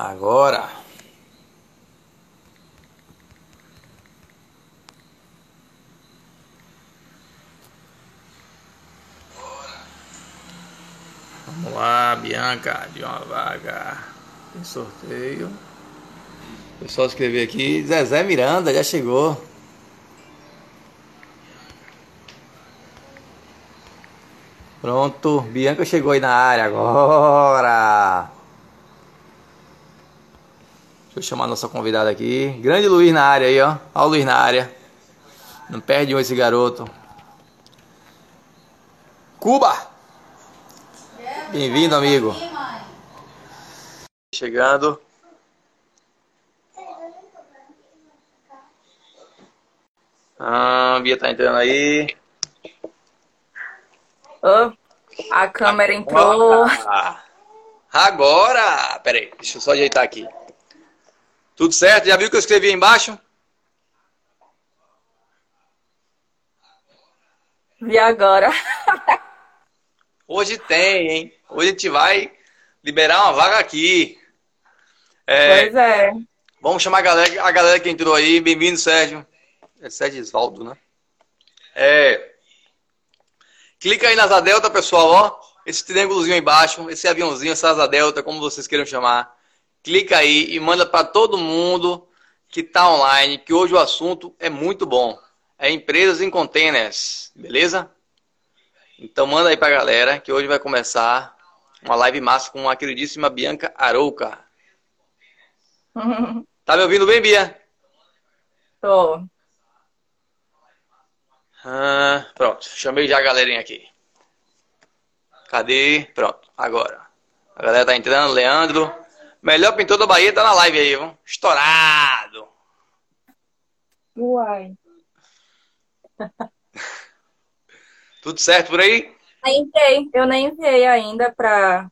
Agora. Vamos lá, Bianca, de uma vaga. Tem sorteio. O pessoal escrever aqui. Zezé Miranda já chegou. Pronto, Bianca chegou aí na área agora. Deixa eu chamar a nossa convidada aqui. Grande Luiz na área aí, ó. Olha o Luiz na área. Não perde um esse garoto. Cuba! Bem-vindo, amigo. Chegando. Ah, a Bia tá entrando aí. Oh, a câmera entrou. Agora! Peraí, deixa eu só ajeitar aqui. Tudo certo? Já viu o que eu escrevi aí embaixo? Vi agora. Hoje tem, hein? Hoje a gente vai liberar uma vaga aqui. É, pois é. Vamos chamar a galera, a galera que entrou aí. Bem-vindo, Sérgio. É Sérgio Isvaldo, né? É, Clica aí na Asa Delta, pessoal, ó. Esse triângulozinho aí embaixo, esse aviãozinho, essa Asa Delta, como vocês queiram chamar. Clica aí e manda para todo mundo que está online, que hoje o assunto é muito bom. É empresas em containers, beleza? Então manda aí pra galera que hoje vai começar uma live massa com a queridíssima Bianca Arouca. tá me ouvindo bem, Bia? Tô. Ah, pronto, chamei já a galerinha aqui. Cadê? Pronto, agora. A galera tá entrando, Leandro. Melhor pintor da Bahia tá na live aí, viu? Estourado! Uai. Tudo certo por aí? Enviei. Eu nem enviei ainda para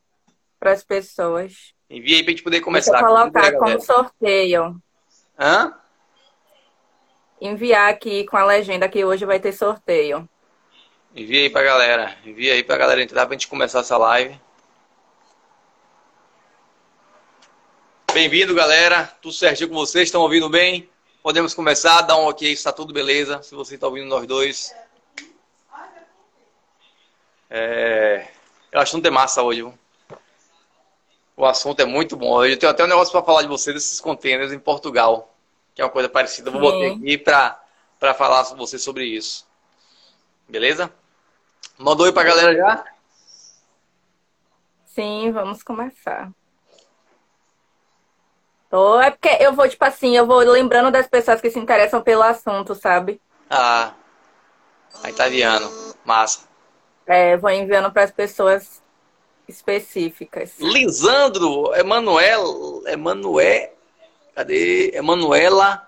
as pessoas. Enviei pra gente poder começar. Deixa eu colocar como sorteio. Hã? enviar aqui com a legenda que hoje vai ter sorteio. Envia aí pra galera. Envia aí pra galera entrar pra gente começar essa live. Bem-vindo, galera. Tudo certinho com vocês? Estão ouvindo bem? Podemos começar? Dá um ok se tá tudo beleza. Se você está ouvindo nós dois. É... Eu acho que não tem massa hoje. Viu? O assunto é muito bom. Eu tenho até um negócio para falar de vocês desses containers em Portugal que é uma coisa parecida. Vou botar aqui para falar com você sobre isso. Beleza? Mandou aí para a galera já? Sim, vamos começar. Tô, é porque eu vou, tipo assim, eu vou lembrando das pessoas que se interessam pelo assunto, sabe? Ah, a italiano. Massa. É, vou enviando para as pessoas específicas. Lisandro, Emanuel, Emanuel Cadê? Emanuela,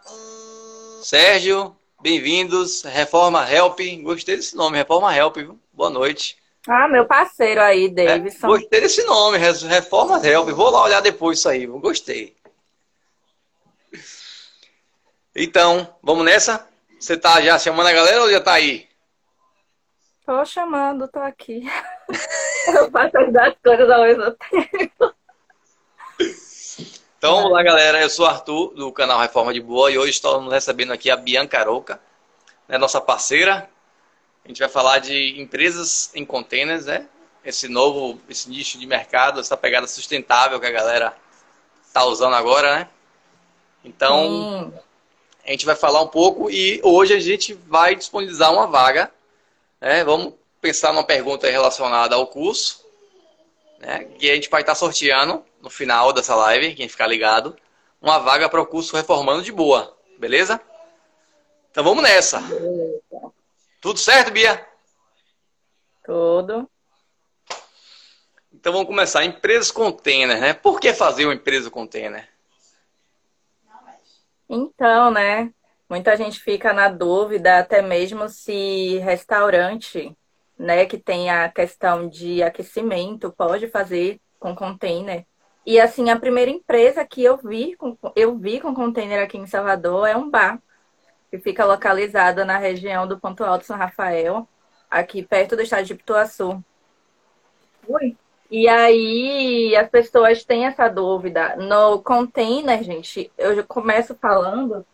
Sérgio, bem-vindos. Reforma Help. Gostei desse nome, Reforma Help. Viu? Boa noite. Ah, meu parceiro aí, Davidson. É, gostei desse nome, Reforma Help. Vou lá olhar depois isso aí. Gostei. Então, vamos nessa? Você tá já chamando a galera ou já tá aí? Tô chamando, tô aqui. Eu faço as coisas ao mesmo tempo. Então, vamos lá, galera. Eu sou o Arthur, do canal Reforma de Boa, e hoje estamos recebendo aqui a Bianca Arouca, né, nossa parceira. A gente vai falar de empresas em containers, né? Esse novo, esse nicho de mercado, essa pegada sustentável que a galera está usando agora, né? Então, hum. A gente vai falar um pouco e hoje a gente vai disponibilizar uma vaga. Né? Vamos pensar numa pergunta relacionada ao curso, né? E a gente vai estar sorteando no final dessa live, quem ficar ligado, uma vaga para o curso Reformando de Boa, beleza? Então vamos nessa. Beleza. Tudo certo, Bia? Tudo. Então vamos começar. Empresas container, né? Por que fazer uma empresa container? Então, né? Muita gente fica na dúvida, até mesmo se restaurante, né, que tem a questão de aquecimento, pode fazer com container. E assim, a primeira empresa que eu vi, com, eu vi com container aqui em Salvador é um bar, que fica localizado na região do Ponto Alto São Rafael, aqui perto do estádio de Pituaçu. Oi. E aí as pessoas têm essa dúvida. No container, gente, eu começo falando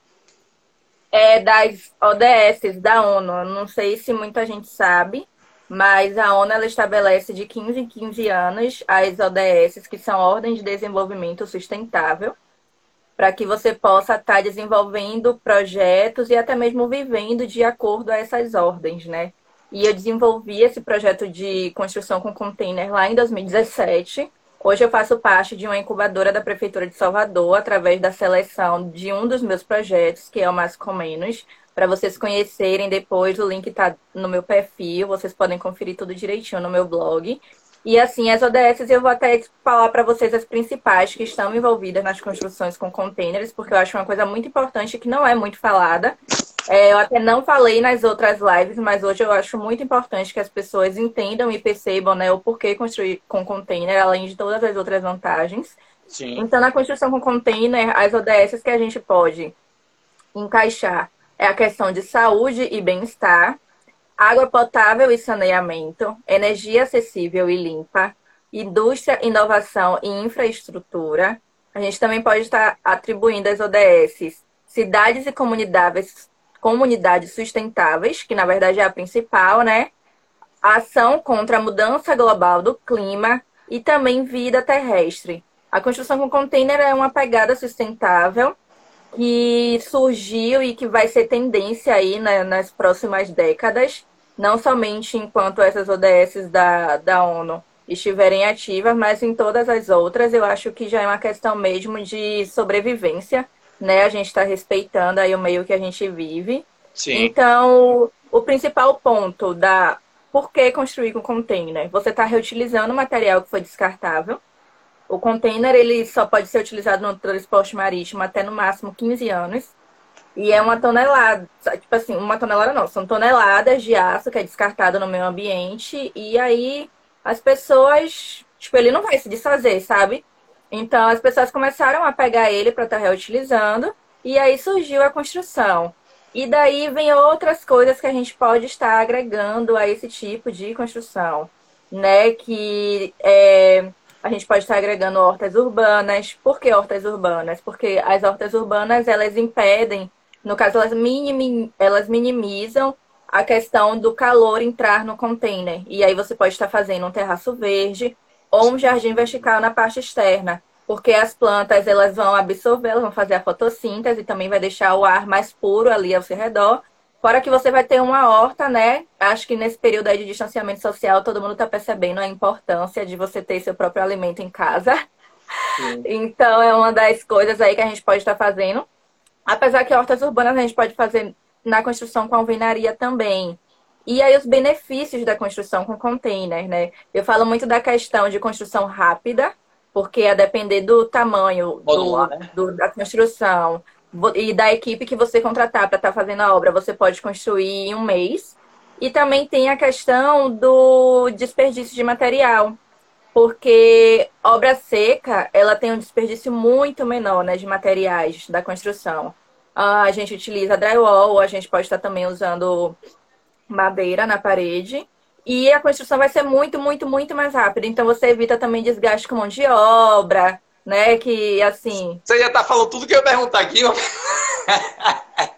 é das ODS da ONU. Não sei se muita gente sabe, mas a ONU ela estabelece de 15 em 15 anos as ODS, que são Ordens de Desenvolvimento Sustentável, para que você possa estar tá desenvolvendo projetos e até mesmo vivendo de acordo a essas ordens, né? E eu desenvolvi esse projeto de construção com container lá em 2017. Hoje eu faço parte de uma incubadora da Prefeitura de Salvador, através da seleção de um dos meus projetos, que é o Mais Com Menos. Para vocês conhecerem depois, o link está no meu perfil, vocês podem conferir tudo direitinho no meu blog. E assim, as ODS eu vou até falar para vocês as principais que estão envolvidas nas construções com containers, porque eu acho uma coisa muito importante que não é muito falada. É, eu até não falei nas outras lives, mas hoje eu acho muito importante que as pessoas entendam e percebam né, o porquê construir com container, além de todas as outras vantagens. Sim. Então, na construção com container, as ODS que a gente pode encaixar é a questão de saúde e bem-estar, água potável e saneamento, energia acessível e limpa, indústria, inovação e infraestrutura. A gente também pode estar atribuindo as ODS cidades e comunidades, comunidades sustentáveis, que na verdade é a principal, né? A ação contra a mudança global do clima e também vida terrestre. A construção com container é uma pegada sustentável que surgiu e que vai ser tendência aí né, nas próximas décadas, não somente enquanto essas ODS da, da ONU estiverem ativas, mas em todas as outras, eu acho que já é uma questão mesmo de sobrevivência, né? A gente está respeitando aí o meio que a gente vive. Sim. Então, o principal ponto da por que construir com container? Você está reutilizando material que foi descartável, o container ele só pode ser utilizado no transporte marítimo até no máximo 15 anos. E é uma tonelada, tipo assim, uma tonelada não, são toneladas de aço que é descartado no meio ambiente. E aí as pessoas, tipo, ele não vai se desfazer, sabe? Então as pessoas começaram a pegar ele para estar tá reutilizando. E aí surgiu a construção. E daí vem outras coisas que a gente pode estar agregando a esse tipo de construção, né? Que é a gente pode estar agregando hortas urbanas. Por que hortas urbanas? Porque as hortas urbanas, elas impedem, no caso, elas, minim, elas minimizam a questão do calor entrar no container. E aí você pode estar fazendo um terraço verde ou um jardim vertical na parte externa. Porque as plantas, elas vão absorver, elas vão fazer a fotossíntese também vai deixar o ar mais puro ali ao seu redor. Fora que você vai ter uma horta, né? Acho que nesse período aí de distanciamento social, todo mundo está percebendo a importância de você ter seu próprio alimento em casa. Sim. Então, é uma das coisas aí que a gente pode estar fazendo. Apesar que hortas urbanas a gente pode fazer na construção com alvenaria também. E aí, os benefícios da construção com container, né? Eu falo muito da questão de construção rápida, porque a depender do tamanho do, né? do, da construção, e da equipe que você contratar para estar tá fazendo a obra, você pode construir em um mês. E também tem a questão do desperdício de material, porque obra seca ela tem um desperdício muito menor né, de materiais da construção. A gente utiliza drywall, a gente pode estar também usando madeira na parede. E a construção vai ser muito, muito, muito mais rápida. Então você evita também desgaste com mão de obra, né? Que assim. Você já tá falando tudo que eu ia perguntar aqui, ó.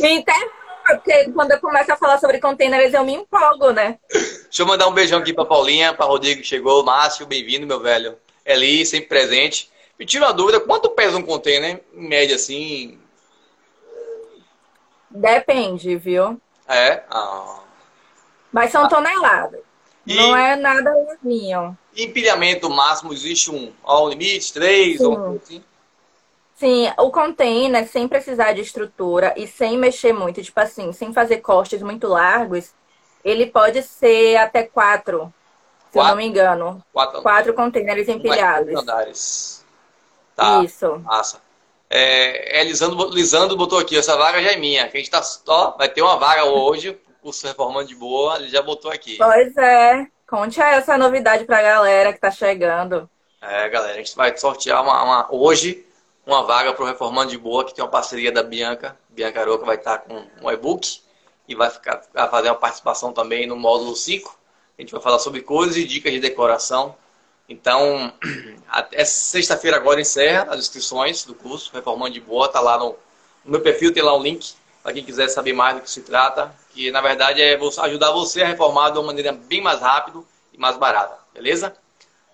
Então, porque quando eu começo a falar sobre containers, eu me empolgo, né? Deixa eu mandar um beijão aqui pra Paulinha, pra Rodrigo que chegou, Márcio, bem-vindo, meu velho. Eli, sempre presente. Me tira uma dúvida, quanto pesa um container, em média, assim? Depende, viu? É? Ah. Mas são ah. toneladas. E... Não é nada levinho. Empilhamento máximo existe um ao limite, três Sim. ou assim? Sim, o container, sem precisar de estrutura e sem mexer muito, tipo assim, sem fazer cortes muito largos, ele pode ser até quatro, se quatro? eu não me engano. Quatro, quatro containers empilhados. Andares. Tá. Isso. Massa. É, é, Lisandro, Lisandro botou aqui, essa vaga já é minha. Que a gente tá, ó, vai ter uma vaga hoje, curso Reformando de Boa, ele já botou aqui. Pois é. Conte essa novidade pra galera que tá chegando. É, galera, a gente vai sortear uma, uma hoje uma vaga para o Reformando de Boa, que tem uma parceria da Bianca. Bianca Aroca vai estar com um e-book e vai, ficar, vai fazer uma participação também no módulo 5. A gente vai falar sobre coisas e dicas de decoração. Então, até sexta-feira agora encerra as inscrições do curso Reformando de Boa. Tá lá no, no meu perfil, tem lá um link para quem quiser saber mais do que se trata. Que na verdade é ajudar você a reformar de uma maneira bem mais rápida e mais barata. Beleza?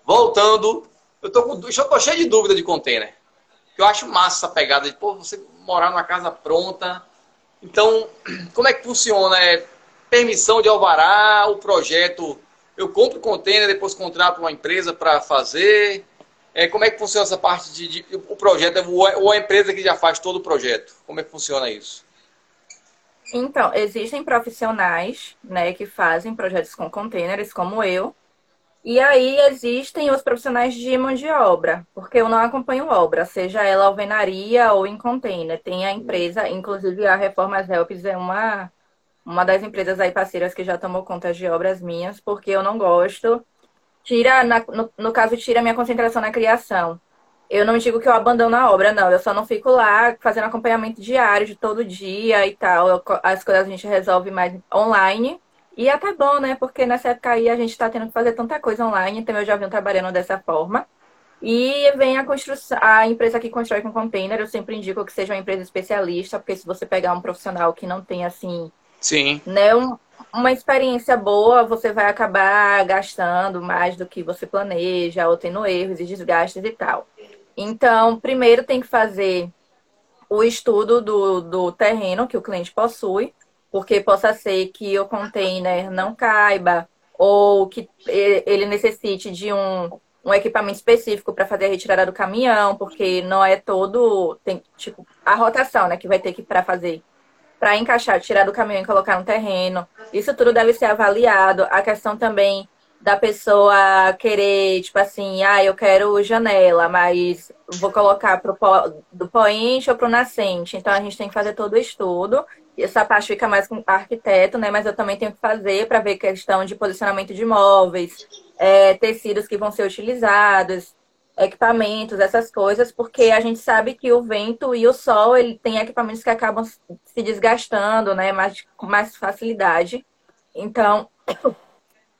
Voltando, eu tô, com, eu tô cheio de dúvida de container. Eu acho massa essa pegada de pô, você morar numa casa pronta. Então, como é que funciona? É permissão de alvará, o projeto. Eu compro o container, depois contrato uma empresa para fazer. É, como é que funciona essa parte de, de o projeto ou a empresa que já faz todo o projeto? Como é que funciona isso? Então, existem profissionais, né, que fazem projetos com containers, como eu. E aí existem os profissionais de mão de obra, porque eu não acompanho obra, seja ela alvenaria ou em container. Tem a empresa, inclusive a Reformas Helps é uma uma das empresas aí parceiras que já tomou conta de obras minhas, porque eu não gosto. Tira, na, no, no caso, tira minha concentração na criação. Eu não digo que eu abandono a obra, não. Eu só não fico lá fazendo acompanhamento diário de todo dia e tal. Eu, as coisas a gente resolve mais online. E é até bom, né? Porque nessa época aí a gente está tendo que fazer tanta coisa online, então eu já venho trabalhando dessa forma. E vem a construção, a empresa que constrói com container, eu sempre indico que seja uma empresa especialista, porque se você pegar um profissional que não tem assim Sim. Né, um, uma experiência boa, você vai acabar gastando mais do que você planeja, ou tendo erros e desgastes e tal. Então, primeiro tem que fazer o estudo do, do terreno que o cliente possui, porque possa ser que o container não caiba ou que ele necessite de um, um equipamento específico para fazer a retirada do caminhão, porque não é todo tem tipo a rotação, né, que vai ter que para fazer para encaixar, tirar do caminhão e colocar no terreno. Isso tudo deve ser avaliado. A questão também da pessoa querer, tipo assim, ah, eu quero janela, mas vou colocar pro do poente ou pro nascente. Então a gente tem que fazer todo o estudo. Essa parte fica mais com o arquiteto, né? Mas eu também tenho que fazer para ver questão de posicionamento de móveis, é, tecidos que vão ser utilizados, equipamentos, essas coisas, porque a gente sabe que o vento e o sol, ele tem equipamentos que acabam se desgastando, né, mais, com mais facilidade. Então,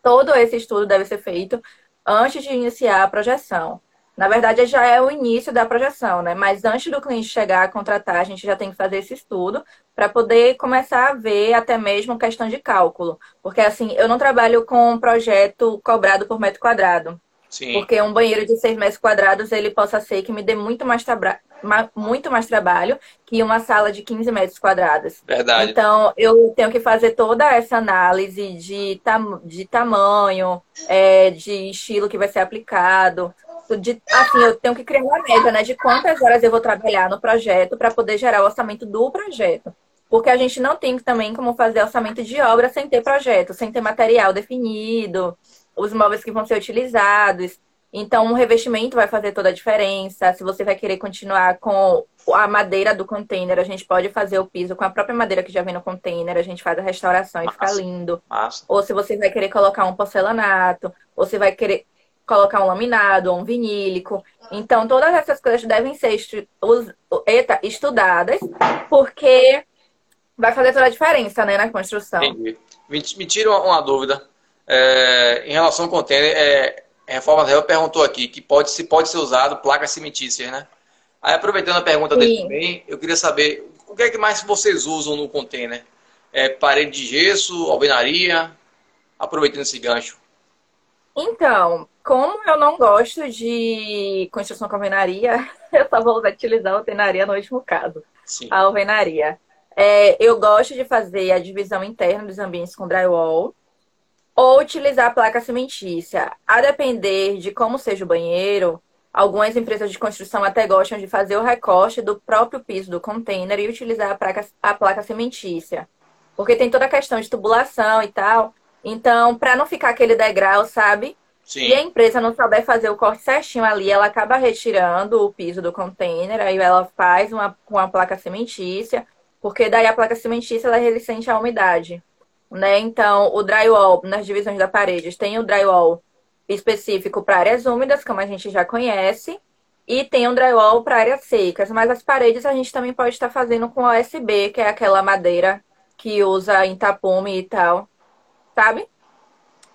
todo esse estudo deve ser feito antes de iniciar a projeção. Na verdade, já é o início da projeção, né? Mas antes do cliente chegar a contratar, a gente já tem que fazer esse estudo para poder começar a ver até mesmo questão de cálculo. Porque, assim, eu não trabalho com um projeto cobrado por metro quadrado. Sim. Porque um banheiro de 6 metros quadrados, ele possa ser que me dê muito mais, muito mais trabalho que uma sala de 15 metros quadrados. Verdade. Então, eu tenho que fazer toda essa análise de, tam de tamanho, é, de estilo que vai ser aplicado. De, assim, eu tenho que criar uma média, né? De quantas horas eu vou trabalhar no projeto para poder gerar o orçamento do projeto. Porque a gente não tem também como fazer orçamento de obra sem ter projeto, sem ter material definido, os móveis que vão ser utilizados. Então, um revestimento vai fazer toda a diferença. Se você vai querer continuar com a madeira do container, a gente pode fazer o piso com a própria madeira que já vem no container, a gente faz a restauração e fica lindo. Massa. Ou se você vai querer colocar um porcelanato, ou se vai querer colocar um laminado ou um vinílico. Então, todas essas coisas devem ser estu eita, estudadas, porque vai fazer toda a diferença né, na construção. Entendi. Me, tira uma dúvida. É, em relação ao container, é, Reforma Real perguntou aqui que pode, se pode ser usado placas cimentícias, né? Aí, aproveitando a pergunta Sim. dele também, eu queria saber o que é que mais vocês usam no container? É, parede de gesso, alvenaria? Aproveitando esse gancho. Então, como eu não gosto de construção com alvenaria, eu só vou utilizar a alvenaria no último caso. Sim. A alvenaria. É, eu gosto de fazer a divisão interna dos ambientes com drywall ou utilizar a placa cimentícia. A depender de como seja o banheiro, algumas empresas de construção até gostam de fazer o recorte do próprio piso do container e utilizar a placa, a placa cimentícia. Porque tem toda a questão de tubulação e tal. Então, para não ficar aquele degrau, sabe? Sim. Se a empresa não souber fazer o corte certinho ali, ela acaba retirando o piso do container, aí ela faz uma, com a placa cimentícia, porque daí a placa cimentícia ela resiste à umidade né? Então, o drywall nas divisões da parede tem o drywall específico para áreas úmidas, como a gente já conhece, e tem um drywall para áreas secas. Mas as paredes a gente também pode estar fazendo com OSB, que é aquela madeira que usa em tapume e tal, sabe?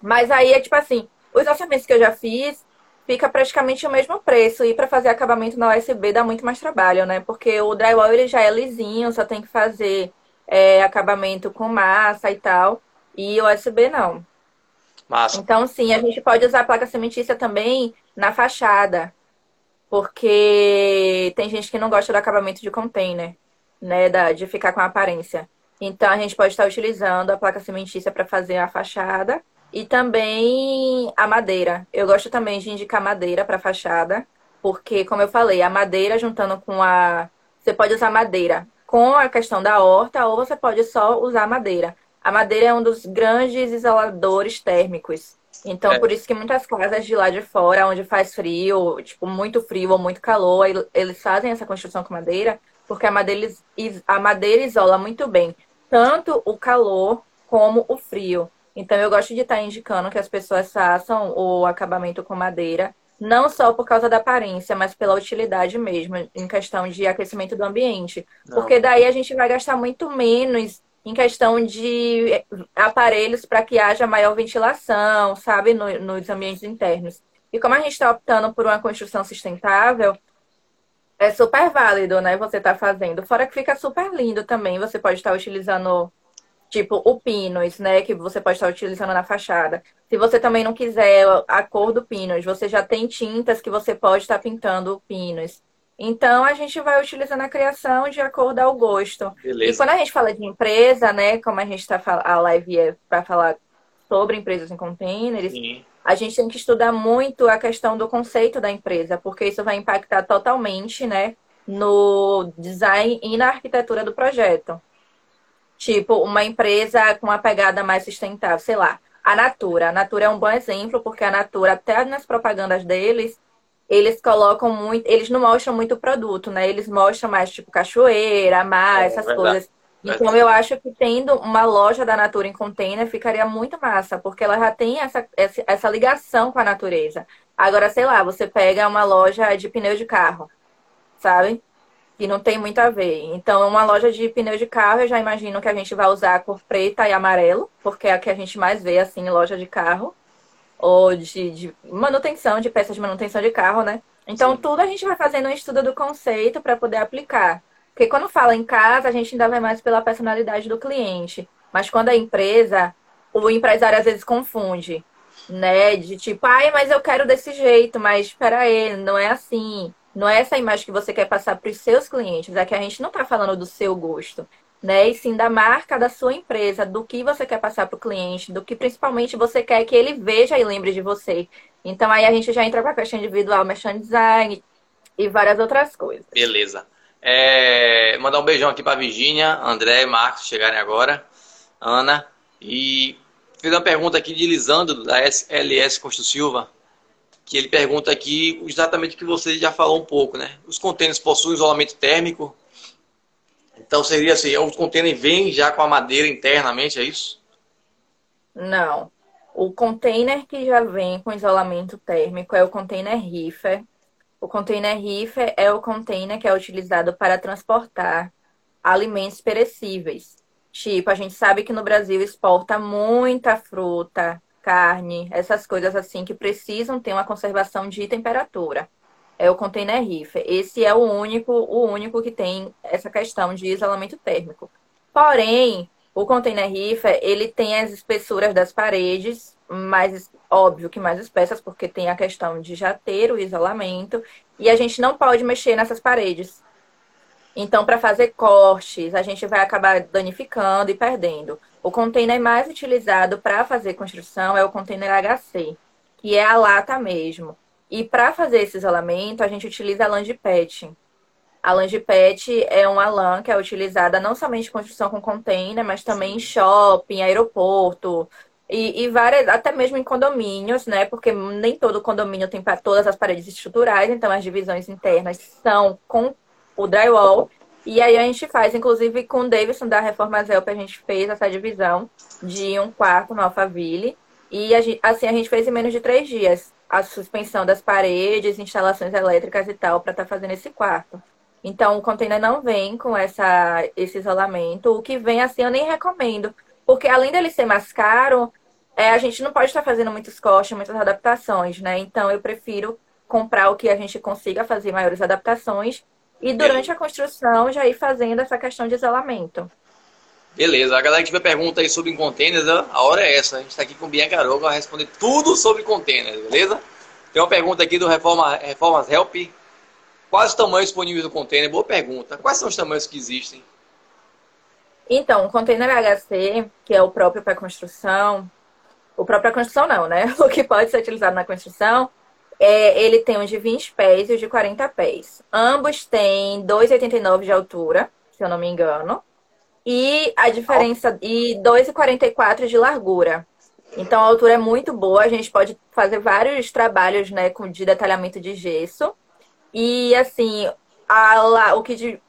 Mas aí é tipo assim, os orçamentos que eu já fiz, fica praticamente o mesmo preço. E para fazer acabamento na USB dá muito mais trabalho, né? Porque o drywall ele já é lisinho, só tem que fazer é, acabamento com massa e tal. E o USB não. Massa. Então, sim, a gente pode usar a placa cementícia também na fachada. Porque tem gente que não gosta do acabamento de container, né? Da, de ficar com a aparência. Então, a gente pode estar utilizando a placa cimentícia para fazer a fachada e também a madeira. Eu gosto também de indicar madeira para fachada, porque, como eu falei, a madeira juntando com a. Você pode usar madeira com a questão da horta ou você pode só usar madeira. A madeira é um dos grandes isoladores térmicos. Então, é. por isso que muitas casas de lá de fora, onde faz frio, tipo, muito frio ou muito calor, eles fazem essa construção com madeira, porque a madeira, a madeira isola muito bem tanto o calor como o frio. Então, eu gosto de estar indicando que as pessoas façam o acabamento com madeira, não só por causa da aparência, mas pela utilidade mesmo, em questão de aquecimento do ambiente. Não. Porque daí a gente vai gastar muito menos em questão de aparelhos para que haja maior ventilação, sabe, no, nos ambientes internos. E como a gente está optando por uma construção sustentável, é super válido, né? Você tá fazendo. Fora que fica super lindo também. Você pode estar utilizando, tipo, o pinos, né? Que você pode estar utilizando na fachada. Se você também não quiser a cor do pinos, você já tem tintas que você pode estar pintando pinos. Então, a gente vai utilizando a criação de acordo ao gosto. Beleza. E quando a gente fala de empresa, né? Como a gente está a live é para falar sobre empresas em containers, Sim. a gente tem que estudar muito a questão do conceito da empresa, porque isso vai impactar totalmente, né? No design e na arquitetura do projeto. Tipo, uma empresa com uma pegada mais sustentável, sei lá, a Natura. A Natura é um bom exemplo, porque a Natura, até nas propagandas deles, eles colocam muito, eles não mostram muito produto, né? Eles mostram mais tipo cachoeira, mar, é, essas verdade. coisas. Então eu acho que tendo uma loja da Natura em container ficaria muito massa, porque ela já tem essa, essa ligação com a natureza. Agora, sei lá, você pega uma loja de pneu de carro, sabe? Que não tem muito a ver. Então, uma loja de pneu de carro, eu já imagino que a gente vai usar a cor preta e amarelo, porque é a que a gente mais vê, assim, em loja de carro ou de, de manutenção, de peças de manutenção de carro, né? Então, Sim. tudo a gente vai fazendo um estudo do conceito para poder aplicar. Porque quando fala em casa, a gente ainda vai mais pela personalidade do cliente. Mas quando é empresa, o empresário às vezes confunde, né? De tipo, ai, mas eu quero desse jeito, mas espera aí, não é assim. Não é essa imagem que você quer passar para os seus clientes. É que a gente não está falando do seu gosto né? E sim da marca da sua empresa, do que você quer passar para o cliente, do que principalmente você quer que ele veja e lembre de você. Então aí a gente já entra para a questão individual, merchan design e várias outras coisas. Beleza. É, mandar um beijão aqui para Virginia, André e Marcos chegarem agora, Ana. E fiz uma pergunta aqui de Lisandro, da SLS Costa Silva, que ele pergunta aqui exatamente o que você já falou um pouco, né? Os contêineres possuem isolamento térmico então seria assim, o container vem já com a madeira internamente, é isso? Não. O container que já vem com isolamento térmico é o container reefer. O container reefer é o container que é utilizado para transportar alimentos perecíveis. Tipo, a gente sabe que no Brasil exporta muita fruta, carne, essas coisas assim que precisam ter uma conservação de temperatura é o container reefer. Esse é o único, o único que tem essa questão de isolamento térmico. Porém, o container reefer, ele tem as espessuras das paredes, mais óbvio que mais espessas, porque tem a questão de já ter o isolamento, e a gente não pode mexer nessas paredes. Então, para fazer cortes, a gente vai acabar danificando e perdendo. O container mais utilizado para fazer construção é o container HC, que é a lata mesmo. E para fazer esse isolamento, a gente utiliza a lã de PET. A lã de PET é uma lã que é utilizada não somente em construção com container, mas também em shopping, aeroporto e, e, várias, até mesmo em condomínios, né? Porque nem todo condomínio tem para todas as paredes estruturais, então as divisões internas são com o drywall. E aí a gente faz, inclusive com o Davidson da Reforma Zelp, a gente fez essa divisão de um quarto no Alphaville. E a gente, assim a gente fez em menos de três dias a suspensão das paredes, instalações elétricas e tal, para estar tá fazendo esse quarto. Então, o container não vem com essa, esse isolamento. O que vem assim eu nem recomendo. Porque além dele ser mais caro, é, a gente não pode estar fazendo muitos cortes, muitas adaptações, né? Então eu prefiro comprar o que a gente consiga fazer maiores adaptações e durante a construção já ir fazendo essa questão de isolamento. Beleza, a galera que tiver pergunta aí sobre containers, a hora é essa. A gente está aqui com o Bianca Aroga para responder tudo sobre containers, beleza? Tem uma pergunta aqui do Reforma, Reformas Help. Quais os tamanhos disponíveis do container? Boa pergunta. Quais são os tamanhos que existem? Então, o container HC, que é o próprio para construção, o próprio para construção não, né? O que pode ser utilizado na construção, é, ele tem um de 20 pés e o de 40 pés. Ambos têm 2,89 de altura, se eu não me engano. E a diferença e 2,44 de largura. Então a altura é muito boa, a gente pode fazer vários trabalhos, né, de detalhamento de gesso. E assim, a, o que di,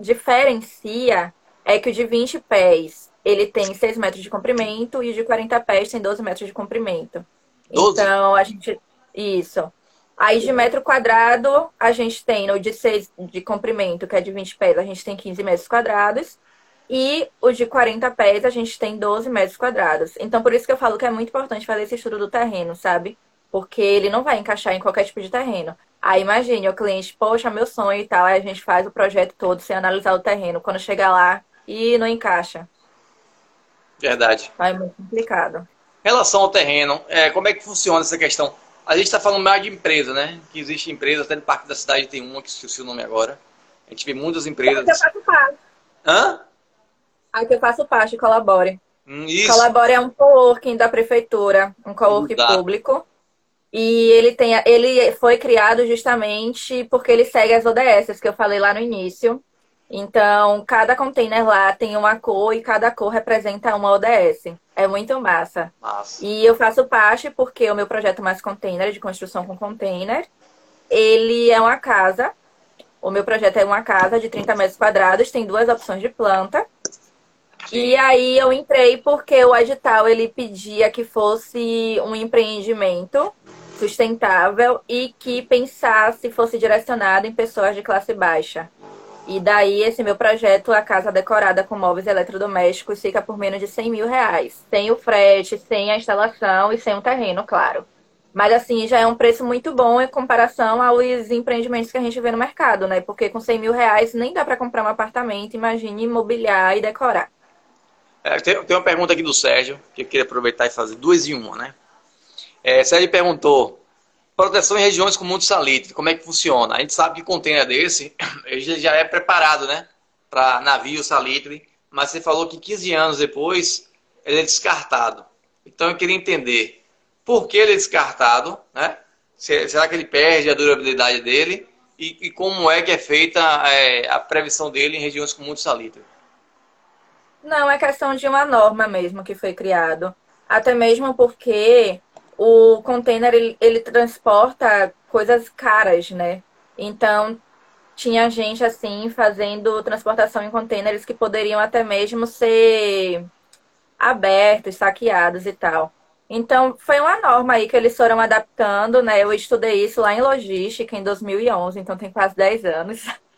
diferencia é que o de 20 pés, ele tem 6 metros de comprimento e o de 40 pés tem 12 metros de comprimento. 12? Então a gente isso. Aí de metro quadrado, a gente tem o de 6 de comprimento, que é de 20 pés, a gente tem 15 metros quadrados. E o de 40 pés, a gente tem 12 metros quadrados. Então, por isso que eu falo que é muito importante fazer esse estudo do terreno, sabe? Porque ele não vai encaixar em qualquer tipo de terreno. Aí imagine o cliente, poxa, meu sonho e tal, aí a gente faz o projeto todo sem analisar o terreno. Quando chegar lá e não encaixa. Verdade. Aí é muito complicado. Em relação ao terreno, é, como é que funciona essa questão? A gente está falando mais de empresa, né? Que existe empresa, até no Parque da Cidade tem uma, que esqueci o nome agora. A gente vê muitas empresas. Eu faço parte. Hã? Aqui eu faço parte, colabore. Hum, isso. Colabore é um coworking da prefeitura, um coworking público. E ele, tem, ele foi criado justamente porque ele segue as ODS que eu falei lá no início. Então, cada container lá tem uma cor e cada cor representa uma ODS. É muito massa. massa. E eu faço parte porque o meu projeto Mais Container, de construção com container, ele é uma casa. O meu projeto é uma casa de 30 metros quadrados, tem duas opções de planta. E aí eu entrei porque o edital ele pedia que fosse um empreendimento sustentável e que pensasse, fosse direcionado em pessoas de classe baixa. E daí, esse meu projeto, a casa decorada com móveis eletrodomésticos, fica por menos de 100 mil reais. Sem o frete, sem a instalação e sem o terreno, claro. Mas assim, já é um preço muito bom em comparação aos empreendimentos que a gente vê no mercado, né? Porque com 100 mil reais nem dá para comprar um apartamento, imagine imobiliar e decorar. É, tem, tem, uma pergunta aqui do Sérgio, que eu queria aproveitar e fazer duas em uma, né? É, Sérgio perguntou, Proteção em regiões com muito salitre, como é que funciona? A gente sabe que container desse ele já é preparado, né? Para navio salitre, mas você falou que 15 anos depois ele é descartado. Então eu queria entender por que ele é descartado, né? Será que ele perde a durabilidade dele? E, e como é que é feita é, a previsão dele em regiões com muito salitre? Não, é questão de uma norma mesmo que foi criado. Até mesmo porque o container ele, ele transporta coisas caras, né? Então tinha gente assim fazendo transportação em containers que poderiam até mesmo ser abertos, saqueados e tal. Então foi uma norma aí que eles foram adaptando, né? Eu estudei isso lá em logística em 2011, então tem quase 10 anos.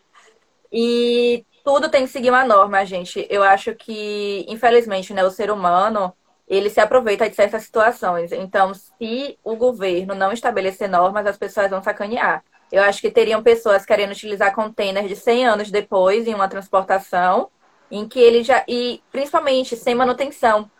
E tudo tem que seguir uma norma, gente. Eu acho que, infelizmente, né, o ser humano ele se aproveita de certas situações. Então, se o governo não estabelecer normas, as pessoas vão sacanear. Eu acho que teriam pessoas querendo utilizar containers de 100 anos depois em uma transportação, em que ele já. e principalmente sem manutenção.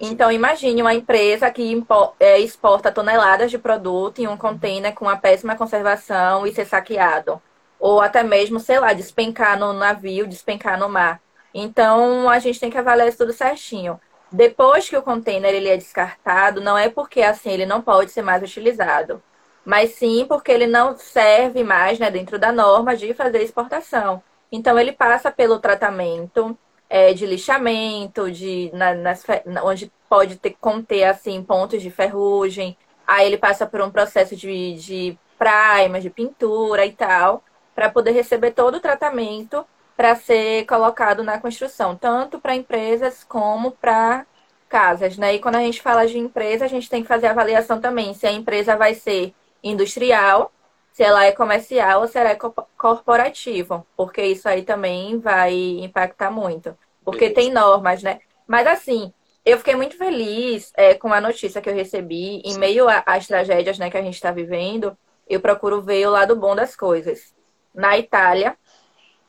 Então, imagine uma empresa que é, exporta toneladas de produto em um container com uma péssima conservação e ser saqueado. Ou até mesmo, sei lá, despencar no navio, despencar no mar. Então, a gente tem que avaliar isso tudo certinho. Depois que o container ele é descartado, não é porque assim ele não pode ser mais utilizado, mas sim porque ele não serve mais né, dentro da norma de fazer exportação. Então ele passa pelo tratamento é, de lixamento, de, na, nas, onde pode ter, conter assim pontos de ferrugem. Aí ele passa por um processo de, de primer, de pintura e tal, para poder receber todo o tratamento para ser colocado na construção, tanto para empresas como para casas, né? E quando a gente fala de empresa, a gente tem que fazer a avaliação também se a empresa vai ser industrial, se ela é comercial ou se ela é corporativo, porque isso aí também vai impactar muito. Porque tem normas, né? Mas assim, eu fiquei muito feliz é, com a notícia que eu recebi. Em meio às tragédias né, que a gente está vivendo, eu procuro ver o lado bom das coisas. Na Itália,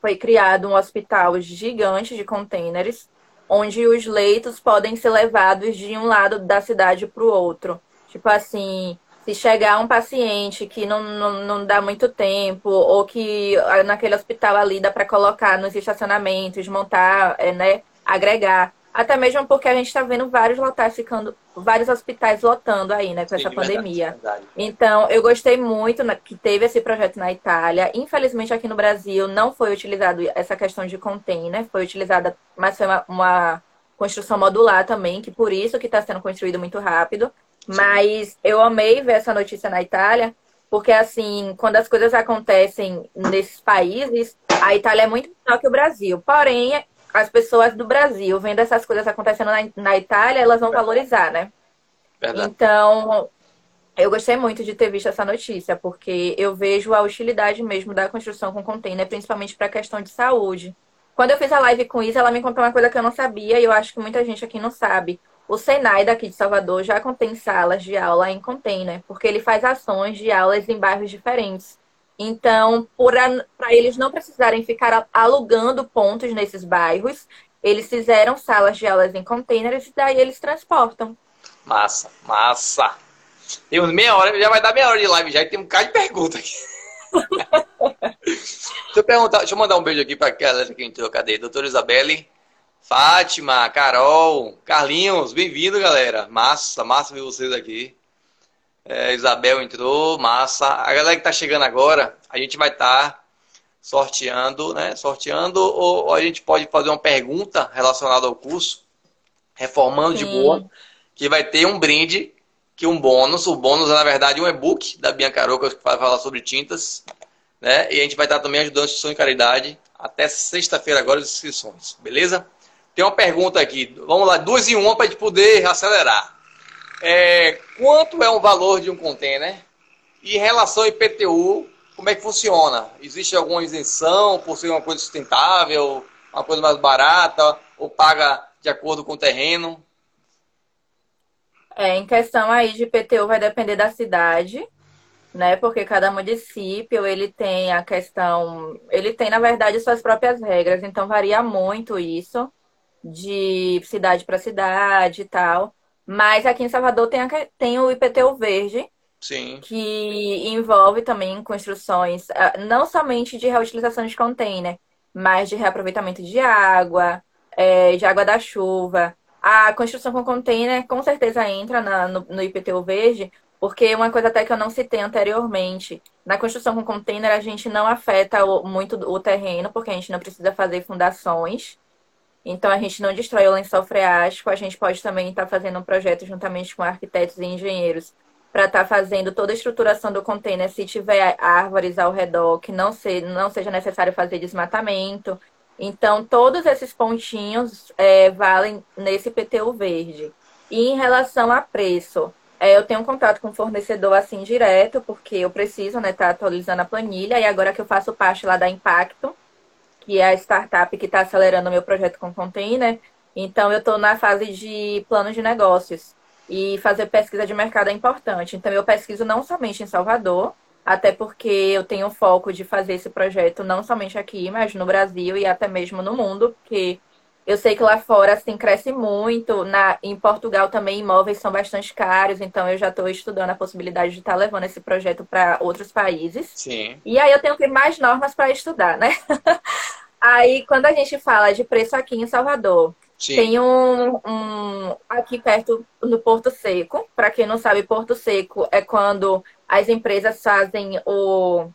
foi criado um hospital gigante de containers, onde os leitos podem ser levados de um lado da cidade para o outro. Tipo assim, se chegar um paciente que não, não, não dá muito tempo, ou que ah, naquele hospital ali dá para colocar nos estacionamentos, montar, é, né, agregar. Até mesmo porque a gente está vendo vários locais ficando, vários hospitais lotando aí, né, com Sim, essa pandemia. Verdade, verdade. Então, eu gostei muito que teve esse projeto na Itália. Infelizmente, aqui no Brasil não foi utilizado essa questão de container, foi utilizada, mas foi uma, uma construção modular também, que por isso que está sendo construído muito rápido. Mas eu amei ver essa notícia na Itália, porque assim, quando as coisas acontecem nesses países, a Itália é muito menor que o Brasil. Porém, as pessoas do Brasil vendo essas coisas acontecendo na, na Itália, elas vão valorizar, né? Verdade. Então, eu gostei muito de ter visto essa notícia, porque eu vejo a utilidade mesmo da construção com container, principalmente para a questão de saúde. Quando eu fiz a live com Isa, ela me contou uma coisa que eu não sabia e eu acho que muita gente aqui não sabe. O Senai daqui de Salvador já contém salas de aula em container, porque ele faz ações de aulas em bairros diferentes. Então, para eles não precisarem ficar alugando pontos nesses bairros, eles fizeram salas de aulas em containers e daí eles transportam. Massa, massa. Tem meia hora, já vai dar meia hora de live já e tem um bocado de pergunta aqui. deixa, eu perguntar, deixa eu mandar um beijo aqui para aquela que entrou. Cadê? Doutora Isabelle. Fátima, Carol, Carlinhos, bem-vindo, galera. Massa, massa ver vocês aqui. É, Isabel entrou, massa. A galera que está chegando agora, a gente vai estar tá sorteando, né? Sorteando, ou, ou, a gente pode fazer uma pergunta relacionada ao curso, reformando Sim. de boa, que vai ter um brinde, que um bônus. O bônus é, na verdade, um e-book da Bianca Caroca, que vai falar sobre tintas. Né? E a gente vai estar tá também ajudando a instituição de caridade até sexta-feira agora as inscrições, beleza? Tem uma pergunta aqui. Vamos lá, duas em uma para a gente poder acelerar. É, quanto é o valor de um container? E em relação ao IPTU, como é que funciona? Existe alguma isenção por ser uma coisa sustentável, uma coisa mais barata, ou paga de acordo com o terreno? É, em questão aí de IPTU vai depender da cidade, né? Porque cada município ele tem a questão, ele tem na verdade suas próprias regras, então varia muito isso de cidade para cidade e tal. Mas aqui em Salvador tem, a, tem o IPTU Verde, Sim. que envolve também construções ah, não somente de reutilização de container, mas de reaproveitamento de água, é, de água da chuva. A construção com container com certeza entra na, no, no IPTU Verde, porque uma coisa até que eu não citei anteriormente, na construção com container a gente não afeta muito o terreno, porque a gente não precisa fazer fundações. Então, a gente não destrói o lençol freático. A gente pode também estar tá fazendo um projeto juntamente com arquitetos e engenheiros para estar tá fazendo toda a estruturação do container se tiver árvores ao redor, que não, se, não seja necessário fazer desmatamento. Então, todos esses pontinhos é, valem nesse PTU verde. E em relação a preço, é, eu tenho um contato com o fornecedor assim direto, porque eu preciso estar né, tá atualizando a planilha. E agora que eu faço parte lá da Impacto, que é a startup que está acelerando o meu projeto com container. Então, eu estou na fase de planos de negócios. E fazer pesquisa de mercado é importante. Então, eu pesquiso não somente em Salvador, até porque eu tenho foco de fazer esse projeto não somente aqui, mas no Brasil e até mesmo no mundo, porque eu sei que lá fora assim cresce muito. Na, em Portugal também imóveis são bastante caros, então eu já estou estudando a possibilidade de estar tá levando esse projeto para outros países. Sim. E aí eu tenho que ter mais normas para estudar, né? aí quando a gente fala de preço aqui em Salvador, Sim. tem um, um aqui perto no Porto Seco. Para quem não sabe, Porto Seco é quando as empresas fazem o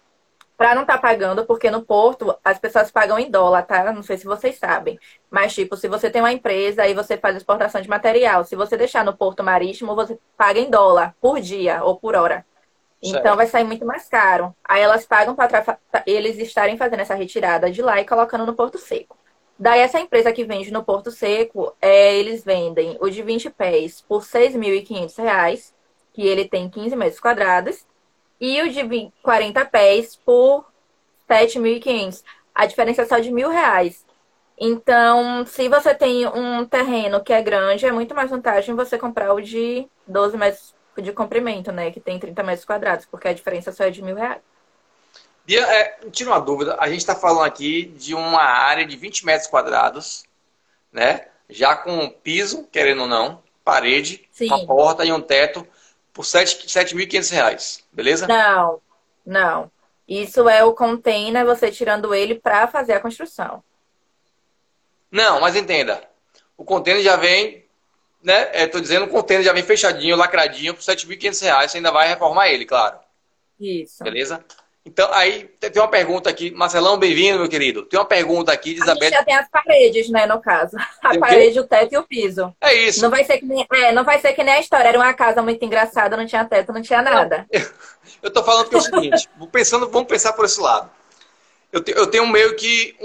para não estar tá pagando, porque no porto as pessoas pagam em dólar, tá? Não sei se vocês sabem. Mas, tipo, se você tem uma empresa e você faz exportação de material, se você deixar no porto marítimo, você paga em dólar por dia ou por hora. Então vai sair muito mais caro. Aí elas pagam para eles estarem fazendo essa retirada de lá e colocando no Porto Seco. Daí essa empresa que vende no Porto Seco, é, eles vendem o de 20 pés por R$ 6.500, que ele tem 15 metros quadrados e o de 40 pés por 7.500. A diferença é só de mil reais. Então, se você tem um terreno que é grande, é muito mais vantagem você comprar o de 12 metros de comprimento, né? Que tem 30 metros quadrados, porque a diferença só é de mil reais. Bia, é, tira uma dúvida. A gente está falando aqui de uma área de 20 metros quadrados, né? Já com piso, querendo ou não, parede, Sim. uma porta e um teto por R$ 7.500, beleza? Não, não. Isso é o container, você tirando ele para fazer a construção. Não, mas entenda. O container já vem, né? Estou é, dizendo, o container já vem fechadinho, lacradinho, por R$ 7.500. Você ainda vai reformar ele, claro. Isso. Beleza? Então, aí tem uma pergunta aqui. Marcelão, bem-vindo, meu querido. Tem uma pergunta aqui de Isabel. já tem as paredes, né, no caso. A parede, o teto e o piso. É isso. Não vai, ser que nem, é, não vai ser que nem a história. Era uma casa muito engraçada, não tinha teto, não tinha nada. Não, eu, tô falando que é o seguinte. pensando, vamos pensar por esse lado. Eu, te, eu tenho meio que